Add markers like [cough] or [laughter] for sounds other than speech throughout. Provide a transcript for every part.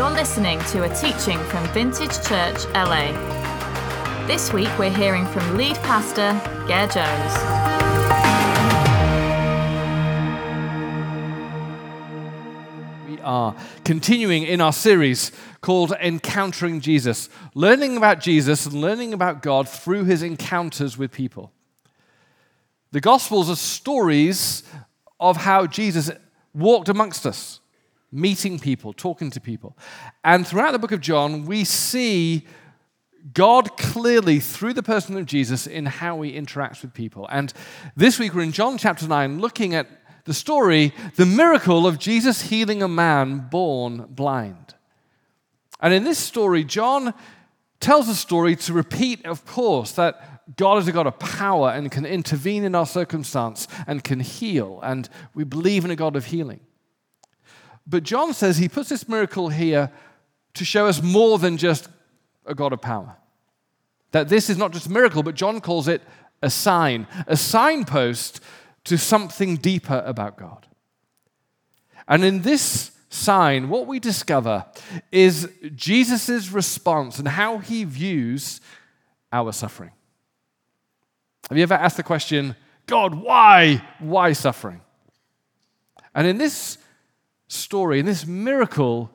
You're listening to a teaching from Vintage Church LA. This week we're hearing from lead pastor Gare Jones. We are continuing in our series called Encountering Jesus, learning about Jesus and learning about God through his encounters with people. The Gospels are stories of how Jesus walked amongst us, meeting people, talking to people. And throughout the book of John, we see God clearly through the person of Jesus in how he interacts with people. And this week we're in John chapter 9 looking at the story, the miracle of Jesus healing a man born blind. And in this story, John tells a story to repeat, of course, that God is a God of power and can intervene in our circumstance and can heal. And we believe in a God of healing. But John says he puts this miracle here to show us more than just a God of power. That this is not just a miracle, but John calls it a sign, a signpost to something deeper about God. And in this sign, what we discover is Jesus' response and how he views our suffering. Have you ever asked the question, God, why? Why suffering? And in this story, in this miracle,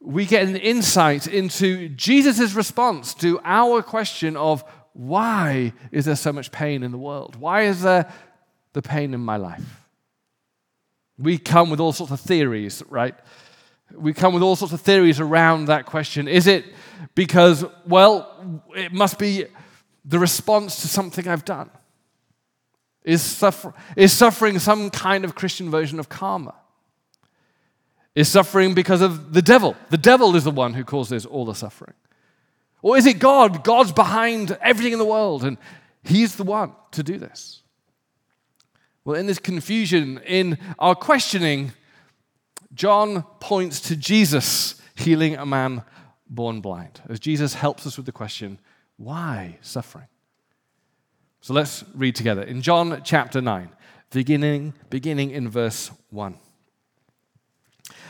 we get an insight into Jesus' response to our question of why is there so much pain in the world? Why is there the pain in my life? We come with all sorts of theories, right? We come with all sorts of theories around that question. Is it because, well, it must be the response to something I've done? Is, suffer- is suffering some kind of Christian version of karma? Is suffering because of the devil? The devil is the one who causes all the suffering. Or is it God? God's behind everything in the world and he's the one to do this. Well, in this confusion, in our questioning, John points to Jesus healing a man born blind, as Jesus helps us with the question why suffering? So let's read together. In John chapter 9, beginning, beginning in verse 1.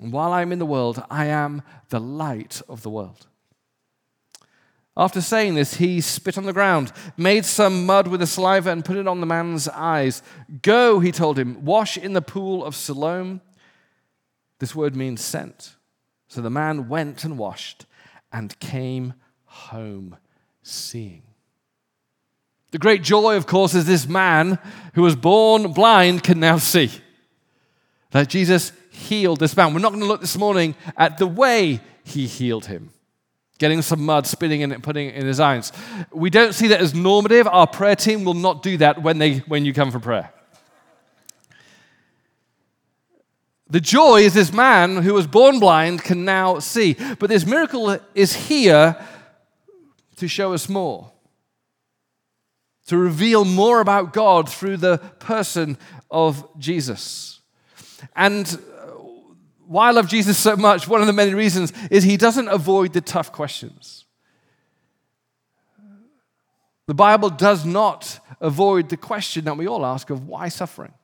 And while I am in the world, I am the light of the world. After saying this, he spit on the ground, made some mud with the saliva, and put it on the man's eyes. Go, he told him, wash in the pool of Siloam. This word means sent. So the man went and washed and came home seeing. The great joy, of course, is this man who was born blind can now see. That Jesus healed this man. We're not going to look this morning at the way he healed him getting some mud, spitting in it, putting it in his eyes. We don't see that as normative. Our prayer team will not do that when, they, when you come for prayer. The joy is this man who was born blind can now see. But this miracle is here to show us more, to reveal more about God through the person of Jesus. And why I love Jesus so much, one of the many reasons is he doesn't avoid the tough questions. The Bible does not avoid the question that we all ask of why suffering.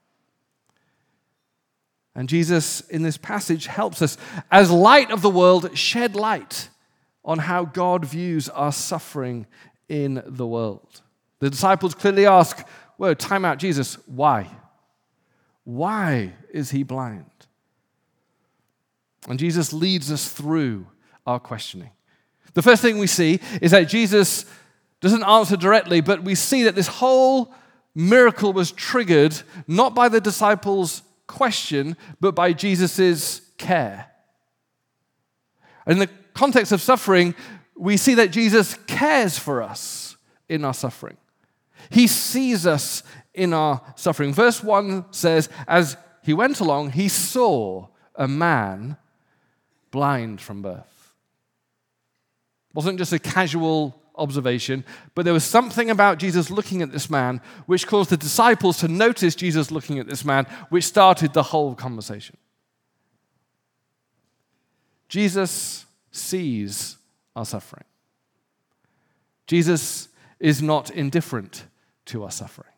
And Jesus, in this passage, helps us, as light of the world, shed light on how God views our suffering in the world. The disciples clearly ask, Whoa, time out, Jesus, why? Why is he blind? And Jesus leads us through our questioning. The first thing we see is that Jesus doesn't answer directly, but we see that this whole miracle was triggered not by the disciples' question, but by Jesus' care. In the context of suffering, we see that Jesus cares for us in our suffering. He sees us in our suffering. Verse 1 says, As he went along, he saw a man blind from birth. wasn't just a casual observation, but there was something about Jesus looking at this man which caused the disciples to notice Jesus looking at this man, which started the whole conversation. Jesus sees our suffering. Jesus is not indifferent to our suffering.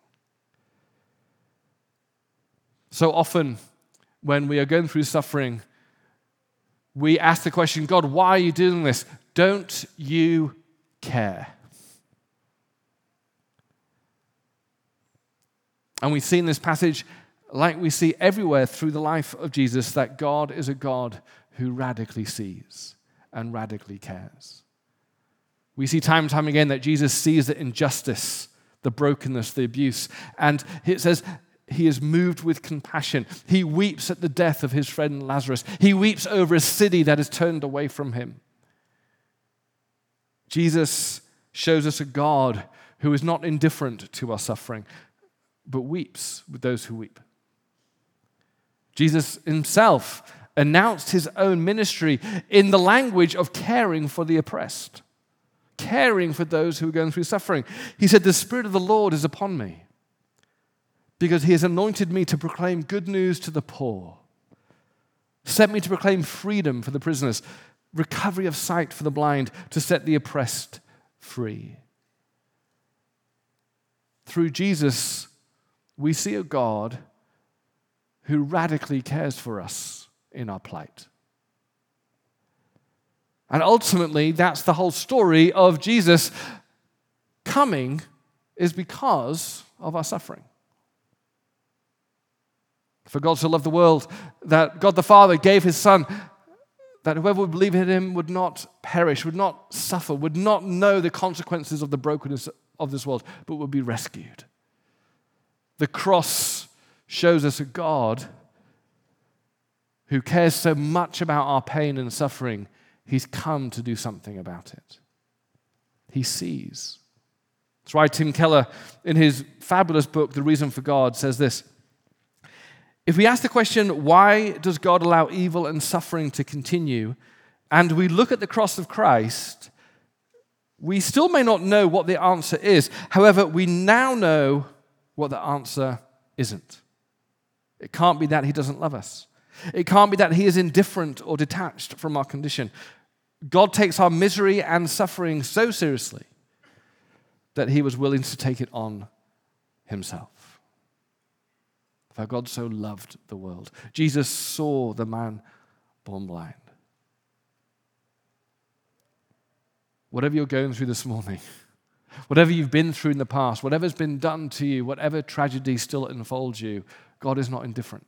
So often, when we are going through suffering, we ask the question God, why are you doing this? Don't you care? And we see in this passage, like we see everywhere through the life of Jesus, that God is a God who radically sees and radically cares. We see time and time again that Jesus sees the injustice, the brokenness, the abuse. And it says he is moved with compassion. He weeps at the death of his friend Lazarus. He weeps over a city that is turned away from him. Jesus shows us a God who is not indifferent to our suffering, but weeps with those who weep. Jesus himself announced his own ministry in the language of caring for the oppressed, caring for those who are going through suffering. He said, The Spirit of the Lord is upon me because he has anointed me to proclaim good news to the poor, sent me to proclaim freedom for the prisoners, recovery of sight for the blind, to set the oppressed free. Through Jesus, we see a God who radically cares for us in our plight. And ultimately, that's the whole story of Jesus coming, is because of our suffering. For God so loved the world that God the Father gave his Son, that whoever would believe in him would not perish, would not suffer, would not know the consequences of the brokenness of this world, but would be rescued. The cross shows us a God who cares so much about our pain and suffering, he's come to do something about it. He sees. That's why Tim Keller, in his fabulous book, The Reason for God, says this. If we ask the question, why does God allow evil and suffering to continue, and we look at the cross of Christ, we still may not know what the answer is. However, we now know what the answer isn't. It can't be that He doesn't love us, it can't be that He is indifferent or detached from our condition. God takes our misery and suffering so seriously that He was willing to take it on Himself. For God so loved the world. Jesus saw the man born blind. Whatever you're going through this morning, [laughs] whatever you've been through in the past, whatever's been done to you, whatever tragedy still enfolds you, God is not indifferent.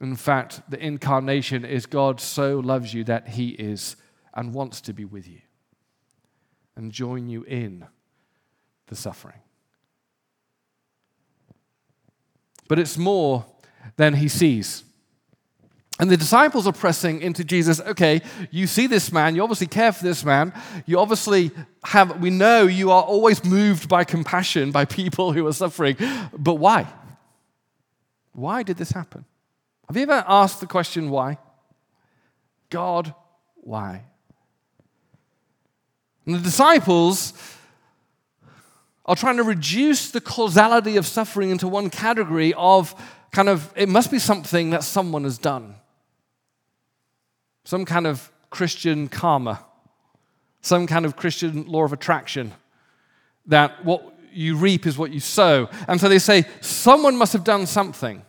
In fact, the incarnation is God so loves you that he is and wants to be with you and join you in the suffering. But it's more than he sees. And the disciples are pressing into Jesus, okay, you see this man, you obviously care for this man, you obviously have, we know you are always moved by compassion by people who are suffering, but why? Why did this happen? Have you ever asked the question why? God, why? And the disciples are trying to reduce the causality of suffering into one category of kind of, it must be something that someone has done. Some kind of Christian karma, some kind of Christian law of attraction, that what you reap is what you sow. And so they say, someone must have done something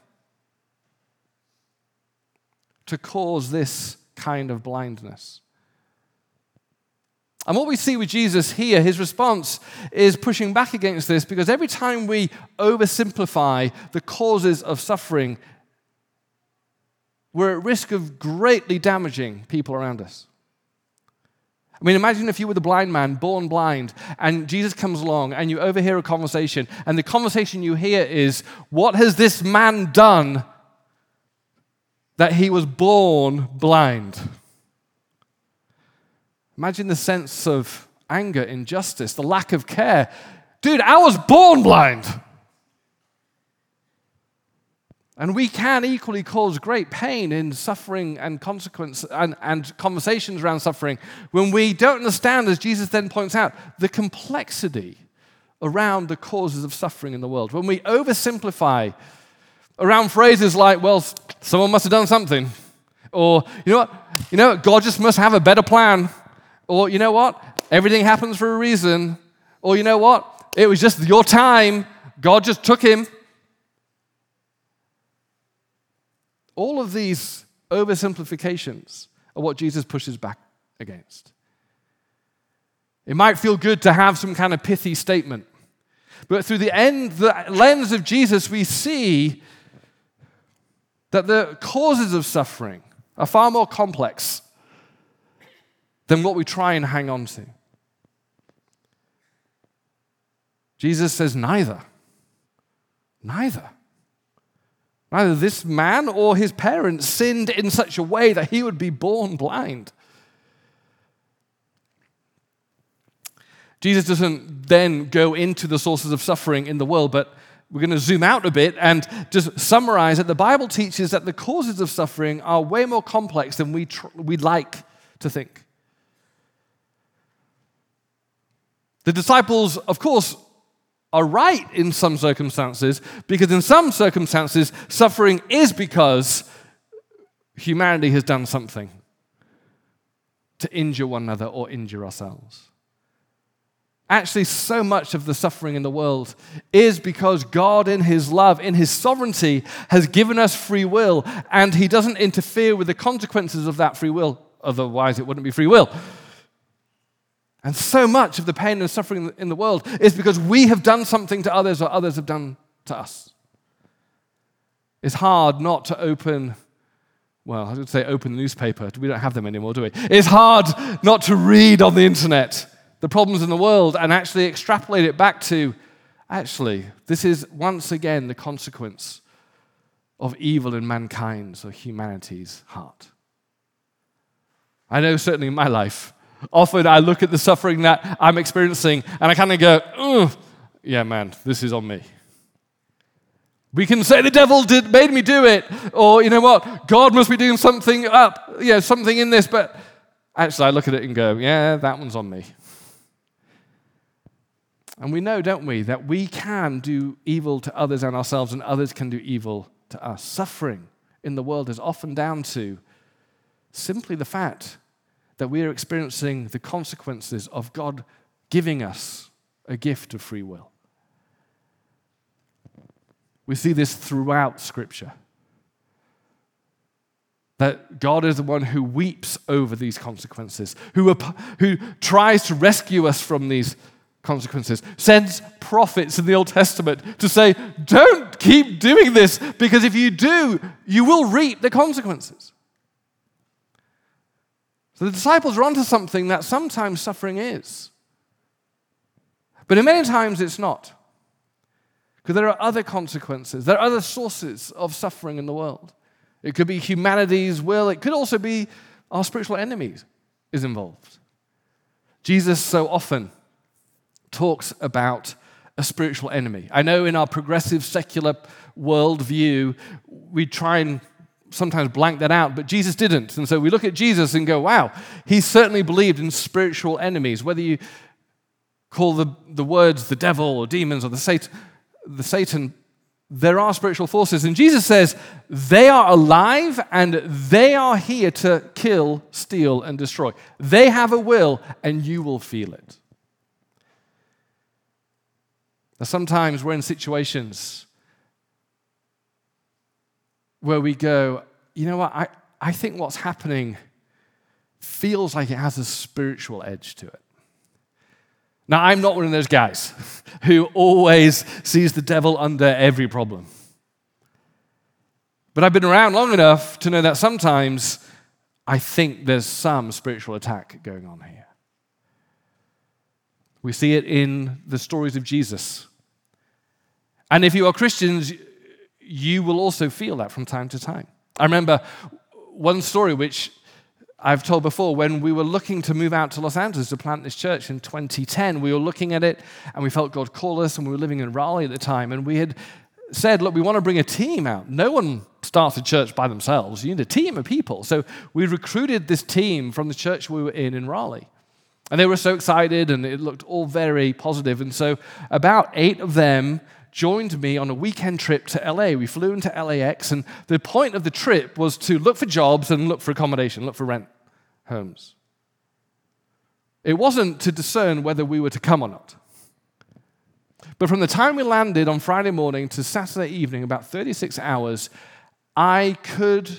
to cause this kind of blindness. And what we see with Jesus here, his response is pushing back against this because every time we oversimplify the causes of suffering, we're at risk of greatly damaging people around us. I mean, imagine if you were the blind man, born blind, and Jesus comes along and you overhear a conversation, and the conversation you hear is, What has this man done that he was born blind? Imagine the sense of anger, injustice, the lack of care. Dude, I was born blind. And we can equally cause great pain in suffering and consequence and, and conversations around suffering when we don't understand, as Jesus then points out, the complexity around the causes of suffering in the world. When we oversimplify around phrases like, well, someone must have done something. Or, you know what? You know, God just must have a better plan. Or, you know what? Everything happens for a reason. Or, you know what? It was just your time. God just took him. All of these oversimplifications are what Jesus pushes back against. It might feel good to have some kind of pithy statement, but through the, end, the lens of Jesus, we see that the causes of suffering are far more complex than what we try and hang on to. Jesus says, neither. Neither. Neither this man or his parents sinned in such a way that he would be born blind. Jesus doesn't then go into the sources of suffering in the world, but we're going to zoom out a bit and just summarize that the Bible teaches that the causes of suffering are way more complex than we tr- we'd like to think. The disciples, of course, are right in some circumstances because in some circumstances, suffering is because humanity has done something to injure one another or injure ourselves. Actually, so much of the suffering in the world is because God, in His love, in His sovereignty, has given us free will, and He doesn't interfere with the consequences of that free will. Otherwise, it wouldn't be free will. And so much of the pain and suffering in the world is because we have done something to others or others have done to us. It's hard not to open, well, I would say open the newspaper. We don't have them anymore, do we? It's hard not to read on the internet the problems in the world and actually extrapolate it back to actually, this is once again the consequence of evil in mankind's or humanity's heart. I know certainly in my life, Often I look at the suffering that I'm experiencing and I kind of go, yeah, man, this is on me. We can say the devil did, made me do it, or you know what, God must be doing something up, yeah, something in this, but actually I look at it and go, yeah, that one's on me. And we know, don't we, that we can do evil to others and ourselves, and others can do evil to us. Suffering in the world is often down to simply the fact that we are experiencing the consequences of God giving us a gift of free will. We see this throughout Scripture. That God is the one who weeps over these consequences, who, who tries to rescue us from these consequences, sends prophets in the Old Testament to say, Don't keep doing this, because if you do, you will reap the consequences. So the disciples are onto something that sometimes suffering is. But in many times it's not. Because there are other consequences, there are other sources of suffering in the world. It could be humanity's will, it could also be our spiritual enemies is involved. Jesus so often talks about a spiritual enemy. I know in our progressive secular worldview, we try and sometimes blank that out, but Jesus didn't. And so we look at Jesus and go, wow, he certainly believed in spiritual enemies, whether you call the, the words the devil or demons or the Satan, the Satan, there are spiritual forces. And Jesus says they are alive and they are here to kill, steal, and destroy. They have a will and you will feel it. Now, sometimes we're in situations where we go, you know what, I, I think what's happening feels like it has a spiritual edge to it. Now, I'm not one of those guys [laughs] who always sees the devil under every problem. But I've been around long enough to know that sometimes I think there's some spiritual attack going on here. We see it in the stories of Jesus. And if you are Christians, you will also feel that from time to time. I remember one story which I've told before when we were looking to move out to Los Angeles to plant this church in 2010. We were looking at it and we felt God call us, and we were living in Raleigh at the time. And we had said, Look, we want to bring a team out. No one starts a church by themselves. You need a team of people. So we recruited this team from the church we were in in Raleigh. And they were so excited, and it looked all very positive. And so about eight of them joined me on a weekend trip to LA. We flew into LAX, and the point of the trip was to look for jobs and look for accommodation, look for rent homes. It wasn't to discern whether we were to come or not. But from the time we landed on Friday morning to Saturday evening, about 36 hours, I could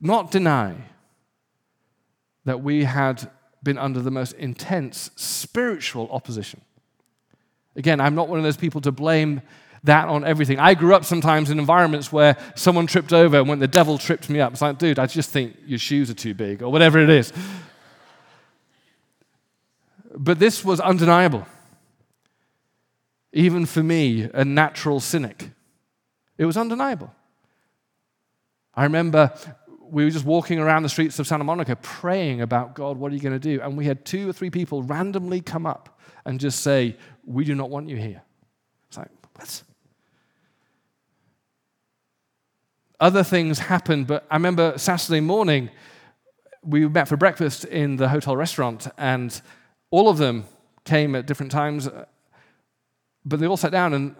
not deny that we had been under the most intense spiritual opposition. Again, I'm not one of those people to blame that on everything. I grew up sometimes in environments where someone tripped over and when the devil tripped me up, it's like, dude, I just think your shoes are too big or whatever it is. But this was undeniable. Even for me, a natural cynic, it was undeniable. I remember we were just walking around the streets of Santa Monica praying about God, what are you going to do? And we had two or three people randomly come up and just say, We do not want you here. It's like, what? Other things happened, but I remember Saturday morning, we met for breakfast in the hotel restaurant, and all of them came at different times, but they all sat down and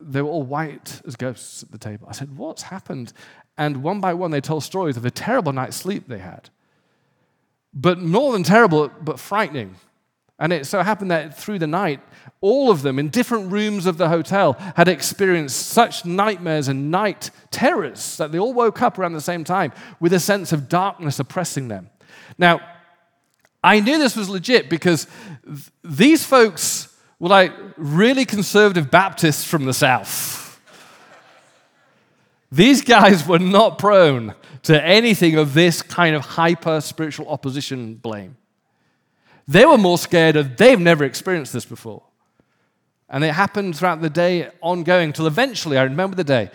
they were all white as ghosts at the table. I said, What's happened? And one by one, they told stories of a terrible night's sleep they had. But more than terrible, but frightening. And it so happened that through the night, all of them in different rooms of the hotel had experienced such nightmares and night terrors that they all woke up around the same time with a sense of darkness oppressing them. Now, I knew this was legit because th- these folks were like really conservative Baptists from the South. These guys were not prone to anything of this kind of hyper spiritual opposition blame. They were more scared of, they've never experienced this before. And it happened throughout the day, ongoing, till eventually, I remember the day,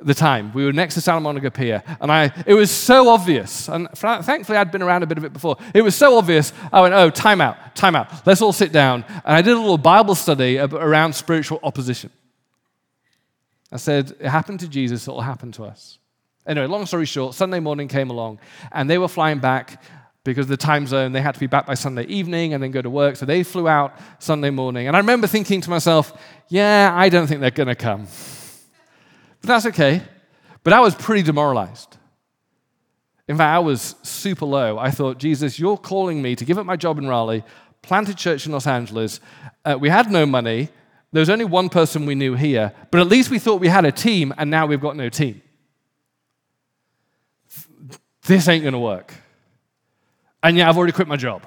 the time, we were next to Santa Monica Pier, and I, it was so obvious, and thankfully I'd been around a bit of it before. It was so obvious, I went, oh, time out, time out, let's all sit down. And I did a little Bible study around spiritual opposition. I said, It happened to Jesus, it'll happen to us. Anyway, long story short, Sunday morning came along, and they were flying back because of the time zone. They had to be back by Sunday evening and then go to work. So they flew out Sunday morning. And I remember thinking to myself, Yeah, I don't think they're going to come. But that's okay. But I was pretty demoralized. In fact, I was super low. I thought, Jesus, you're calling me to give up my job in Raleigh, plant a church in Los Angeles. Uh, we had no money. There was only one person we knew here, but at least we thought we had a team, and now we've got no team. This ain't going to work. And yet I've already quit my job.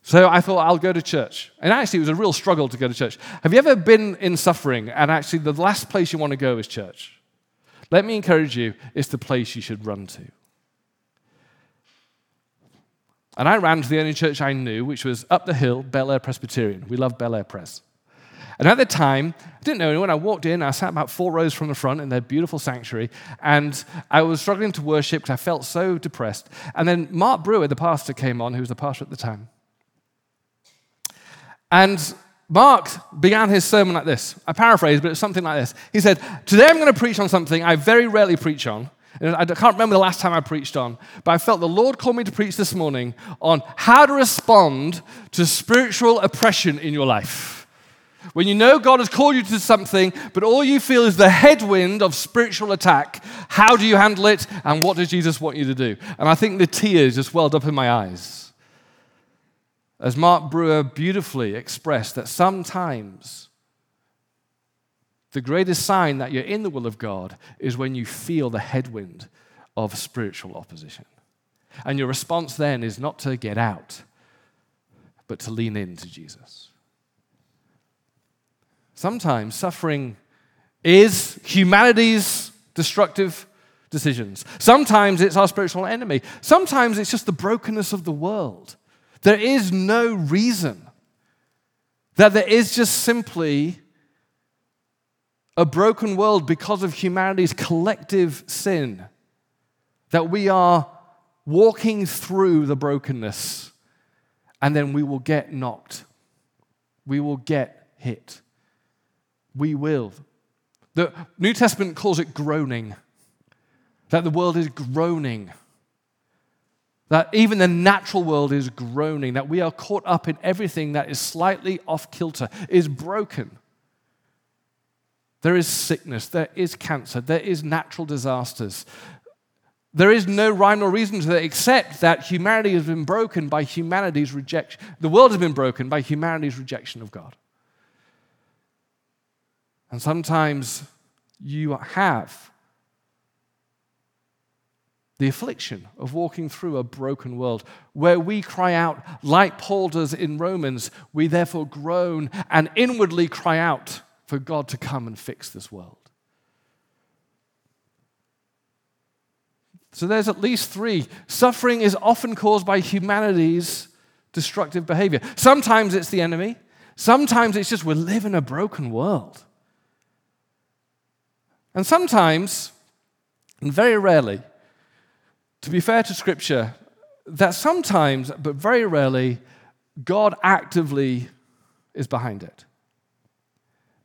So I thought I'll go to church. And actually, it was a real struggle to go to church. Have you ever been in suffering and actually the last place you want to go is church? Let me encourage you, it's the place you should run to. And I ran to the only church I knew, which was up the hill, Bel Air Presbyterian. We love Bel Air Pres. And at the time, I didn't know anyone. I walked in, I sat about four rows from the front in their beautiful sanctuary, and I was struggling to worship because I felt so depressed. And then Mark Brewer, the pastor, came on, who was the pastor at the time. And Mark began his sermon like this. I paraphrase, but it's something like this. He said, Today I'm going to preach on something I very rarely preach on, I can't remember the last time I preached on, but I felt the Lord called me to preach this morning on how to respond to spiritual oppression in your life. When you know God has called you to something, but all you feel is the headwind of spiritual attack, how do you handle it and what does Jesus want you to do? And I think the tears just welled up in my eyes. As Mark Brewer beautifully expressed, that sometimes the greatest sign that you're in the will of God is when you feel the headwind of spiritual opposition. And your response then is not to get out, but to lean into Jesus. Sometimes suffering is humanity's destructive decisions. Sometimes it's our spiritual enemy. Sometimes it's just the brokenness of the world. There is no reason that there is just simply a broken world because of humanity's collective sin. That we are walking through the brokenness and then we will get knocked. We will get hit. We will. The New Testament calls it groaning, that the world is groaning. That even the natural world is groaning, that we are caught up in everything that is slightly off kilter, is broken. There is sickness, there is cancer, there is natural disasters. There is no rhyme or reason to that except that humanity has been broken by humanity's rejection. The world has been broken by humanity's rejection of God. And sometimes you have the affliction of walking through a broken world, where we cry out, like Paul does in Romans, we therefore groan and inwardly cry out for God to come and fix this world. So there's at least three. Suffering is often caused by humanity's destructive behavior. Sometimes it's the enemy, sometimes it's just we live in a broken world. And sometimes, and very rarely, to be fair to Scripture, that sometimes, but very rarely, God actively is behind it.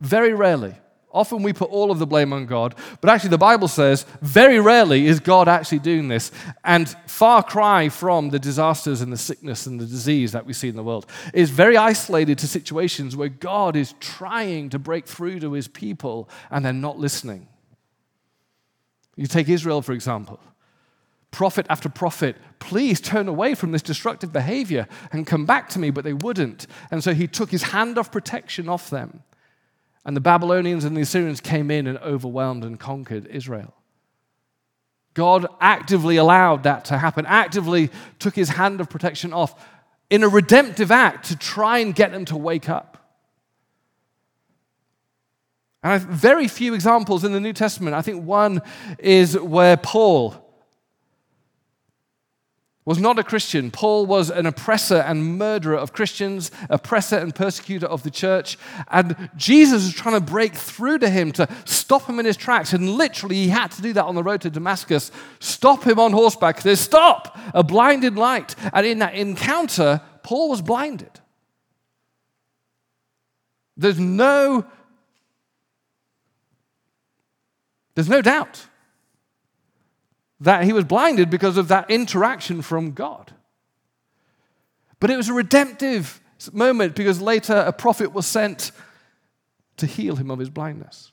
Very rarely. Often we put all of the blame on God, but actually the Bible says very rarely is God actually doing this. And far cry from the disasters and the sickness and the disease that we see in the world is very isolated to situations where God is trying to break through to his people and they're not listening. You take Israel, for example. Prophet after prophet, please turn away from this destructive behavior and come back to me, but they wouldn't. And so he took his hand of protection off them. And the Babylonians and the Assyrians came in and overwhelmed and conquered Israel. God actively allowed that to happen, actively took his hand of protection off in a redemptive act to try and get them to wake up. And I have very few examples in the New Testament. I think one is where Paul was not a Christian. Paul was an oppressor and murderer of Christians, oppressor and persecutor of the church. And Jesus was trying to break through to him to stop him in his tracks. And literally, he had to do that on the road to Damascus. Stop him on horseback. He says, Stop! A blinded light. And in that encounter, Paul was blinded. There's no, there's no doubt that he was blinded because of that interaction from God. But it was a redemptive moment because later a prophet was sent to heal him of his blindness.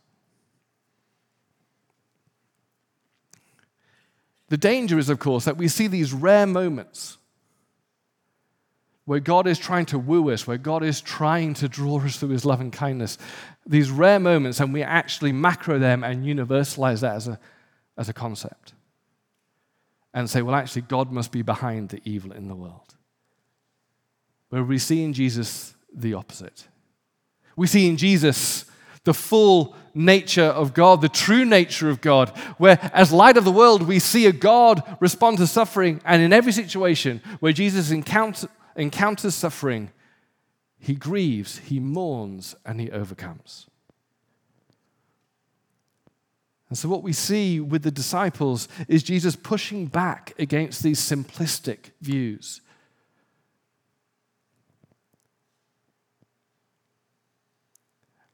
The danger is, of course, that we see these rare moments where God is trying to woo us, where God is trying to draw us through his love and kindness. These rare moments, and we actually macro them and universalize that as a, as a concept and say, well, actually, God must be behind the evil in the world. Where we see in Jesus the opposite. We see in Jesus the full nature of God, the true nature of God, where as light of the world, we see a God respond to suffering, and in every situation where Jesus encounter, encounters suffering, he grieves, he mourns, and he overcomes. And so, what we see with the disciples is Jesus pushing back against these simplistic views.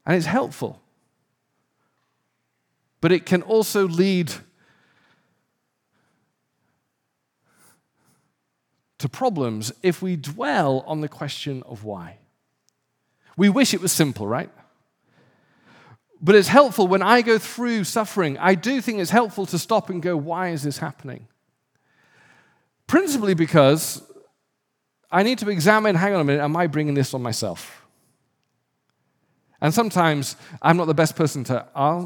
And it's helpful. But it can also lead to problems if we dwell on the question of why. We wish it was simple, right? But it's helpful when I go through suffering. I do think it's helpful to stop and go, why is this happening? Principally because I need to examine hang on a minute, am I bringing this on myself? And sometimes I'm not the best person to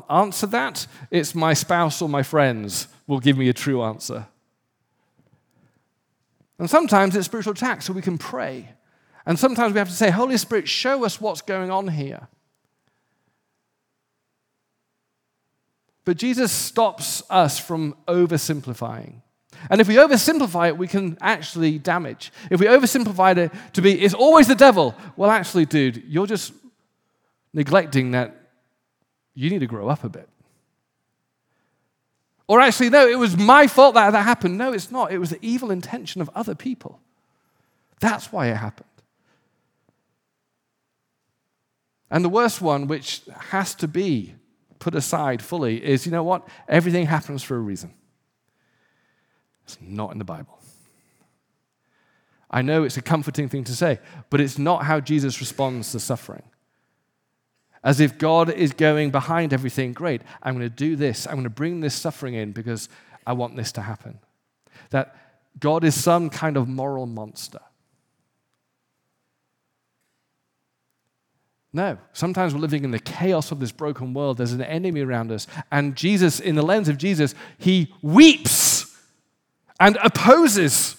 answer that. It's my spouse or my friends will give me a true answer. And sometimes it's spiritual attack, so we can pray. And sometimes we have to say, Holy Spirit, show us what's going on here. But Jesus stops us from oversimplifying. And if we oversimplify it, we can actually damage. If we oversimplify it to be, it's always the devil, well, actually, dude, you're just neglecting that you need to grow up a bit. Or actually, no, it was my fault that that happened. No, it's not. It was the evil intention of other people. That's why it happened. And the worst one, which has to be put aside fully, is you know what? Everything happens for a reason. It's not in the Bible. I know it's a comforting thing to say, but it's not how Jesus responds to suffering. As if God is going behind everything, great, I'm going to do this, I'm going to bring this suffering in because I want this to happen. That God is some kind of moral monster. No, sometimes we're living in the chaos of this broken world. There's an enemy around us. And Jesus, in the lens of Jesus, he weeps and opposes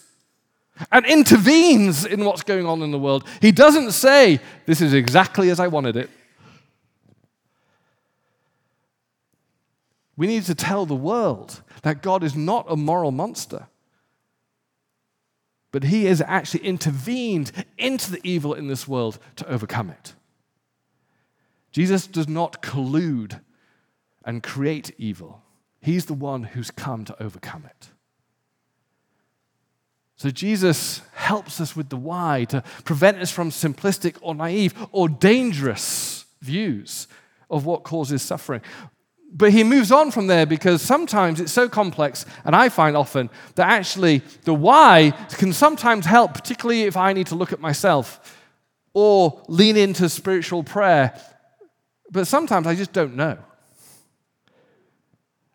and intervenes in what's going on in the world. He doesn't say, This is exactly as I wanted it. We need to tell the world that God is not a moral monster, but He has actually intervened into the evil in this world to overcome it. Jesus does not collude and create evil, He's the one who's come to overcome it. So Jesus helps us with the why to prevent us from simplistic or naive or dangerous views of what causes suffering. But he moves on from there because sometimes it's so complex, and I find often that actually the why can sometimes help, particularly if I need to look at myself or lean into spiritual prayer. But sometimes I just don't know.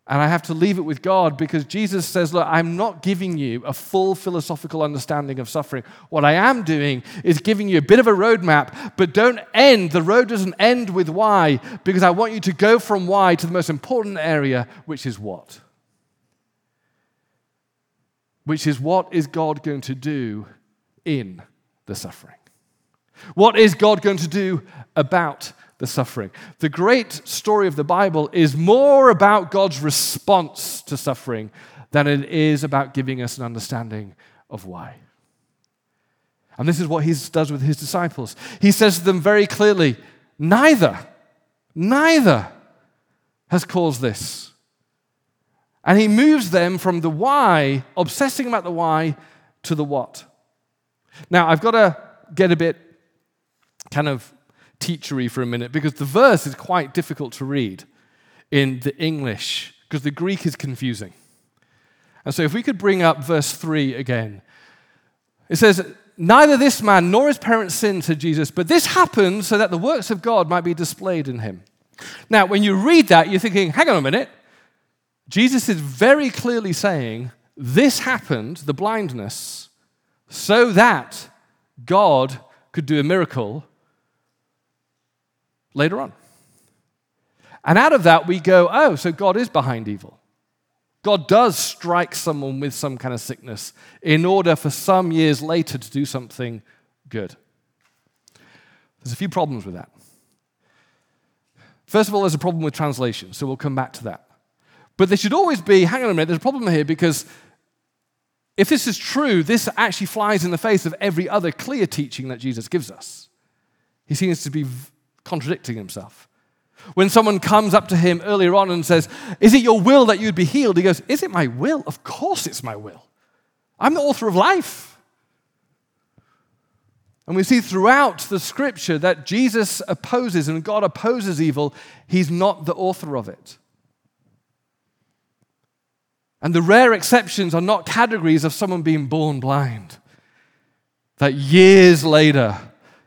And I have to leave it with God because Jesus says, Look, I'm not giving you a full philosophical understanding of suffering. What I am doing is giving you a bit of a roadmap, but don't end. The road doesn't end with why because I want you to go from why to the most important area, which is what? Which is what is God going to do in the suffering? What is God going to do about the suffering. The great story of the Bible is more about God's response to suffering than it is about giving us an understanding of why. And this is what he does with his disciples. He says to them very clearly, neither, neither has caused this. And he moves them from the why, obsessing about the why, to the what. Now, I've got to get a bit kind of teachery for a minute because the verse is quite difficult to read in the English because the Greek is confusing. And so if we could bring up verse 3 again, it says, Neither this man nor his parents sinned, said Jesus, but this happened so that the works of God might be displayed in him. Now, when you read that, you're thinking, hang on a minute. Jesus is very clearly saying, This happened, the blindness, so that God could do a miracle later on. And out of that, we go, oh, so God is behind evil. God does strike someone with some kind of sickness in order for some years later to do something good. There's a few problems with that. First of all, there's a problem with translation, so we'll come back to that. But there should always be hang on a minute, there's a problem here because if this is true, this actually flies in the face of every other clear teaching that Jesus gives us. He seems to be contradicting himself. When someone comes up to him earlier on and says, Is it your will that you'd be healed? He goes, Is it my will? Of course it's my will. I'm the author of life. And we see throughout the scripture that Jesus opposes and God opposes evil. He's not the author of it. And the rare exceptions are not categories of someone being born blind, that years later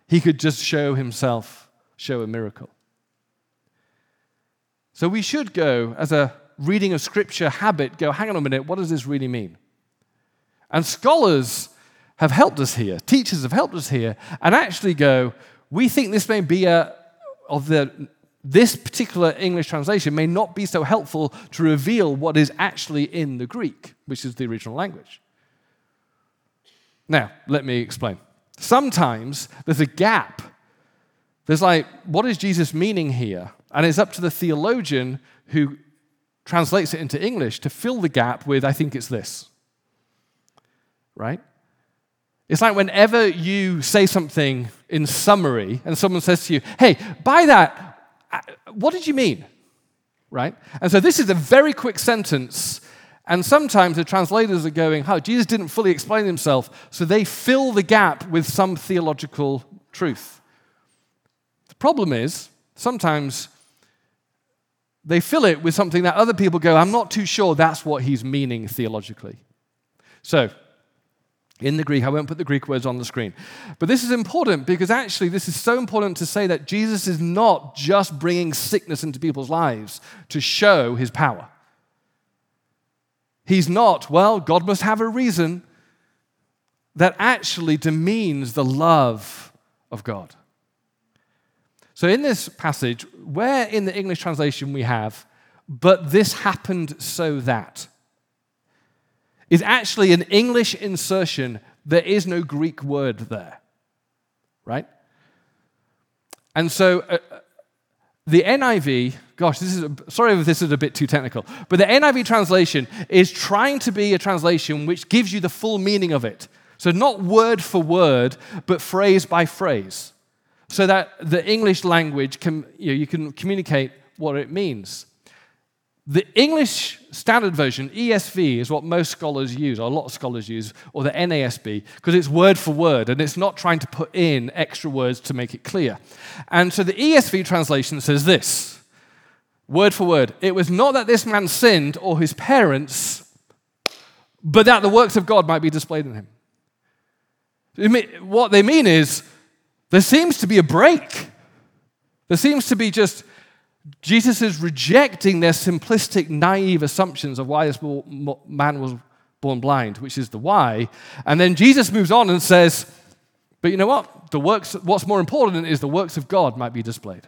he could just show himself show a miracle. So we should go, as a reading of scripture habit, go, hang on a minute, what does this really mean? And scholars have helped us here, teachers have helped us here, and actually go, we think this may be a, of the, this particular English translation may not be so helpful to reveal what is actually in the Greek, which is the original language. Now, let me explain. Sometimes there's a gap there's like, what is Jesus meaning here? And it's up to the theologian who translates it into English to fill the gap with, I think it's this. Right? It's like whenever you say something in summary and someone says to you, hey, by that, uh, what did you mean? Right? And so this is a very quick sentence. And sometimes the translators are going, oh, Jesus didn't fully explain himself. So they fill the gap with some theological truth Problem is, sometimes they fill it with something that other people go, I'm not too sure that's what he's meaning theologically. So, in the Greek, I won't put the Greek words on the screen. But this is important because actually, this is so important to say that Jesus is not just bringing sickness into people's lives to show his power. He's not, well, God must have a reason that actually demeans the love of God. So, in this passage, where in the English translation we have, but this happened so that, is actually an English insertion. There is no Greek word there, right? And so, uh, the NIV, gosh, this is a, sorry if this is a bit too technical, but the NIV translation is trying to be a translation which gives you the full meaning of it. So, not word for word, but phrase by phrase so that the English language can, you, know, you can communicate what it means. The English Standard Version, ESV, is what most scholars use, or a lot of scholars use, or the NASB, because it's word for word and it's not trying to put in extra words to make it clear. And so the ESV translation says this word for word It was not that this man sinned or his parents, but that the works of God might be displayed in him. What they mean is, there seems to be a break. There seems to be just Jesus is rejecting their simplistic, naive assumptions of why this man was born blind, which is the why. And then Jesus moves on and says, But you know what? The works, what's more important is the works of God might be displayed.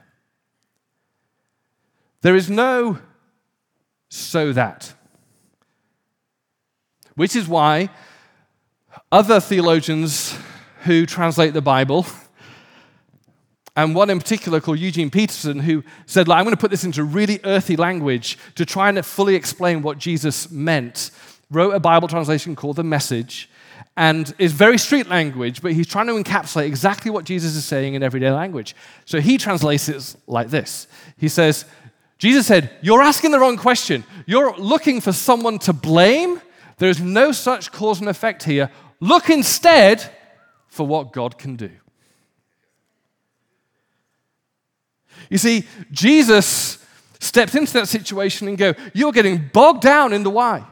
There is no so that. Which is why other theologians who translate the Bible and one in particular called Eugene Peterson, who said, I'm going to put this into really earthy language to try and fully explain what Jesus meant, wrote a Bible translation called The Message, and is very street language, but he's trying to encapsulate exactly what Jesus is saying in everyday language. So he translates it like this He says, Jesus said, You're asking the wrong question. You're looking for someone to blame. There's no such cause and effect here. Look instead for what God can do. You see, Jesus steps into that situation and go, you're getting bogged down in the why.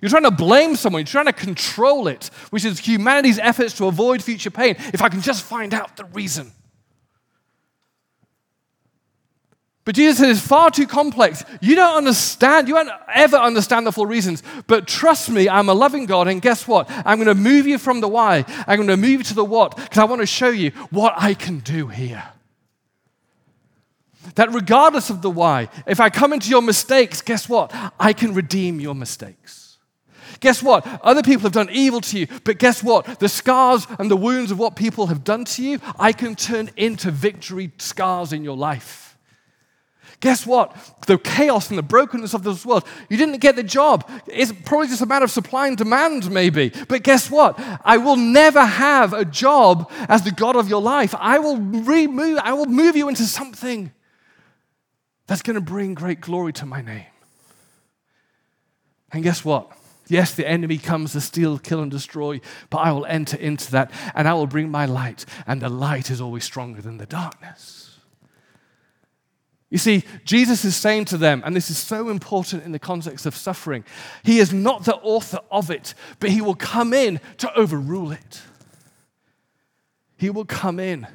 You're trying to blame someone, you're trying to control it, which is humanity's efforts to avoid future pain. If I can just find out the reason. But Jesus said it's far too complex. You don't understand, you won't ever understand the full reasons. But trust me, I'm a loving God, and guess what? I'm going to move you from the why. I'm going to move you to the what, because I want to show you what I can do here. That regardless of the why, if I come into your mistakes, guess what? I can redeem your mistakes. Guess what? Other people have done evil to you, but guess what? The scars and the wounds of what people have done to you, I can turn into victory scars in your life. Guess what? The chaos and the brokenness of this world, you didn't get the job. It's probably just a matter of supply and demand, maybe. But guess what? I will never have a job as the God of your life. I will remove, I will move you into something that's going to bring great glory to my name. And guess what? Yes, the enemy comes to steal, kill, and destroy, but I will enter into that and I will bring my light, and the light is always stronger than the darkness. You see, Jesus is saying to them, and this is so important in the context of suffering, He is not the author of it, but He will come in to overrule it. He will come in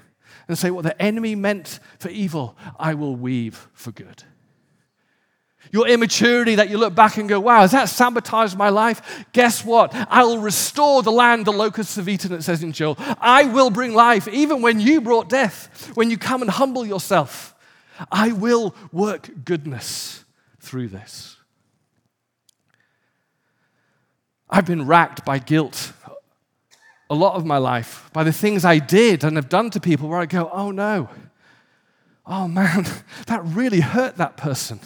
and say, What the enemy meant for evil, I will weave for good. Your immaturity that you look back and go, wow, has that sabotaged my life? Guess what? I will restore the land the locusts have eaten, it says in Joel. I will bring life, even when you brought death, when you come and humble yourself. I will work goodness through this. I've been racked by guilt a lot of my life by the things I did and have done to people where I go, oh no, oh man, [laughs] that really hurt that person.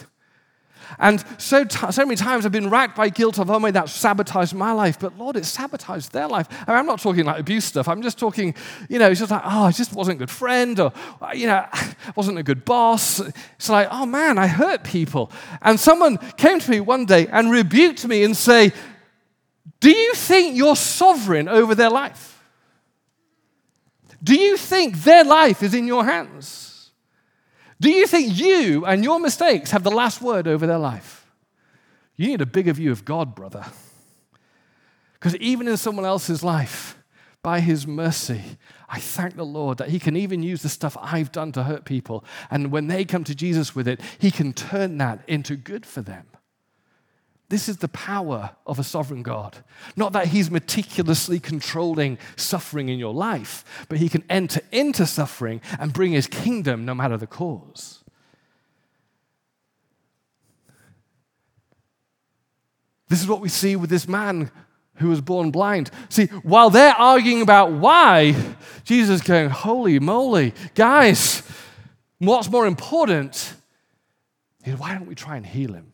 And so, t- so many times I've been racked by guilt of, oh man, that sabotaged my life. But Lord, it sabotaged their life. I I'm not talking like abuse stuff. I'm just talking, you know, it's just like, oh, I just wasn't a good friend or, you know, [laughs] wasn't a good boss. It's like, oh man, I hurt people. And someone came to me one day and rebuked me and say, do you think you're sovereign over their life? Do you think their life is in your hands? Do you think you and your mistakes have the last word over their life? You need a bigger view of God, brother. Because even in someone else's life, by his mercy, I thank the Lord that he can even use the stuff I've done to hurt people. And when they come to Jesus with it, he can turn that into good for them. This is the power of a sovereign God. Not that He's meticulously controlling suffering in your life, but He can enter into suffering and bring His kingdom no matter the cause. This is what we see with this man who was born blind. See, while they're arguing about why, Jesus is going, Holy moly, guys, what's more important is why don't we try and heal him?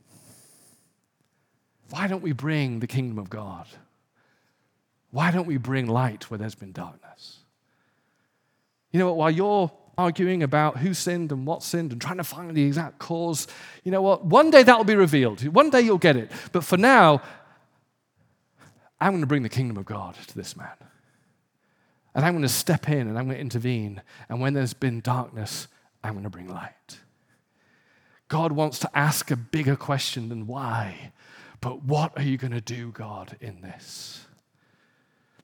Why don't we bring the kingdom of God? Why don't we bring light where there's been darkness? You know what? While you're arguing about who sinned and what sinned and trying to find the exact cause, you know what? One day that will be revealed. One day you'll get it. But for now, I'm going to bring the kingdom of God to this man. And I'm going to step in and I'm going to intervene. And when there's been darkness, I'm going to bring light. God wants to ask a bigger question than why. But what are you going to do, God, in this?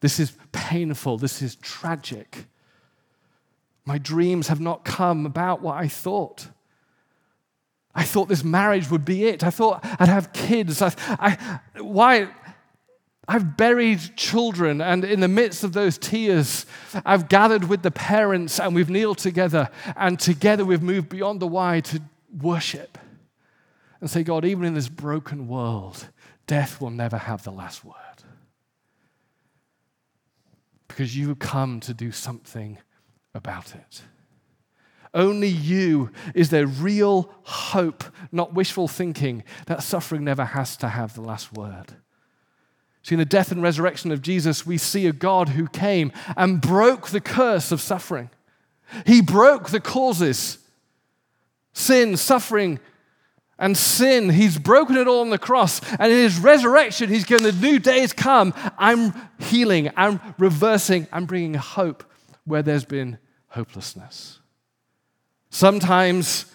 This is painful. This is tragic. My dreams have not come about what I thought. I thought this marriage would be it. I thought I'd have kids. I, I, why? I've buried children, and in the midst of those tears, I've gathered with the parents and we've kneeled together, and together we've moved beyond the why to worship and say, God, even in this broken world, death will never have the last word. Because you have come to do something about it. Only you is there real hope, not wishful thinking, that suffering never has to have the last word. See, in the death and resurrection of Jesus, we see a God who came and broke the curse of suffering. He broke the causes sin, suffering, and sin. He's broken it all on the cross. And in his resurrection, he's given the new days come. I'm healing, I'm reversing, I'm bringing hope where there's been hopelessness. Sometimes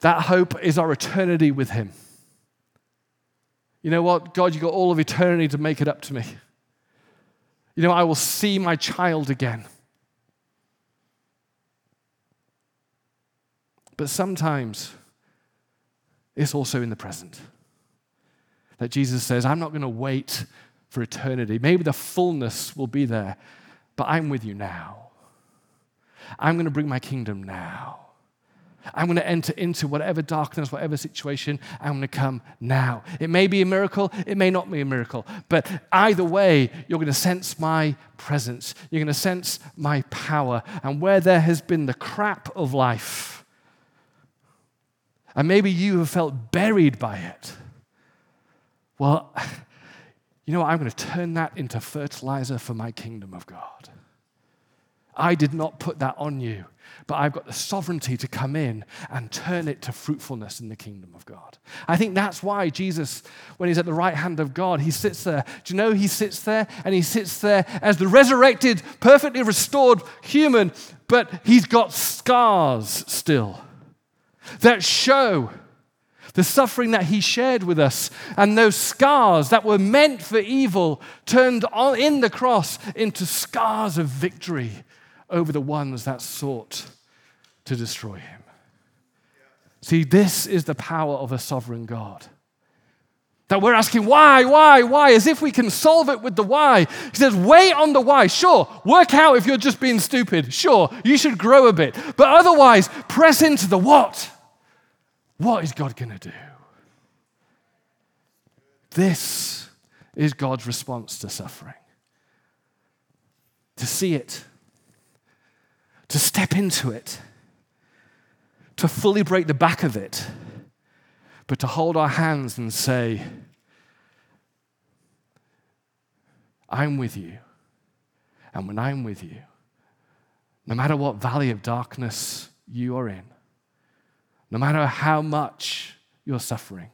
that hope is our eternity with him. You know what? God, you got all of eternity to make it up to me. You know, I will see my child again. But sometimes it's also in the present. That Jesus says, I'm not going to wait for eternity. Maybe the fullness will be there, but I'm with you now. I'm going to bring my kingdom now. I'm going to enter into whatever darkness, whatever situation, I'm going to come now. It may be a miracle, it may not be a miracle, but either way, you're going to sense my presence. You're going to sense my power. And where there has been the crap of life, and maybe you have felt buried by it. Well, you know? I'm going to turn that into fertilizer for my kingdom of God. I did not put that on you, but I've got the sovereignty to come in and turn it to fruitfulness in the kingdom of God. I think that's why Jesus, when he's at the right hand of God, he sits there. Do you know he sits there? And he sits there as the resurrected, perfectly restored human, but he's got scars still that show the suffering that he shared with us and those scars that were meant for evil turned in the cross into scars of victory over the ones that sought to destroy him. See, this is the power of a sovereign God. That we're asking why, why, why, as if we can solve it with the why. He says, wait on the why. Sure, work out if you're just being stupid. Sure, you should grow a bit. But otherwise, press into the what. What is God going to do? This is God's response to suffering. To see it, to step into it, to fully break the back of it, but to hold our hands and say, I'm with you. And when I'm with you, no matter what valley of darkness you are in, no matter how much you're suffering,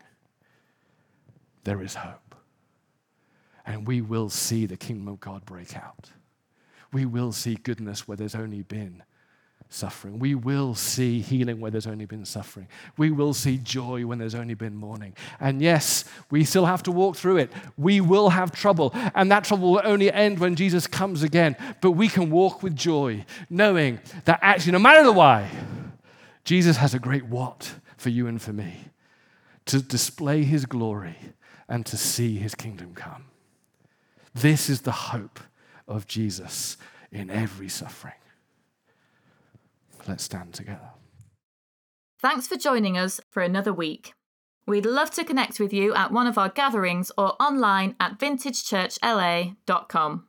there is hope. And we will see the kingdom of God break out. we will see goodness where there's only been suffering. We will see healing where there's only been suffering. We will see joy when there's only been mourning. And yes, we still have to walk through it. We will have trouble, and that trouble will only end when Jesus comes again. But we can walk with joy, knowing that actually, no matter the why, Jesus has a great what for you and for me to display his glory and to see his kingdom come. This is the hope of Jesus in every suffering. Let's stand together. Thanks for joining us for another week. We'd love to connect with you at one of our gatherings or online at vintagechurchla.com.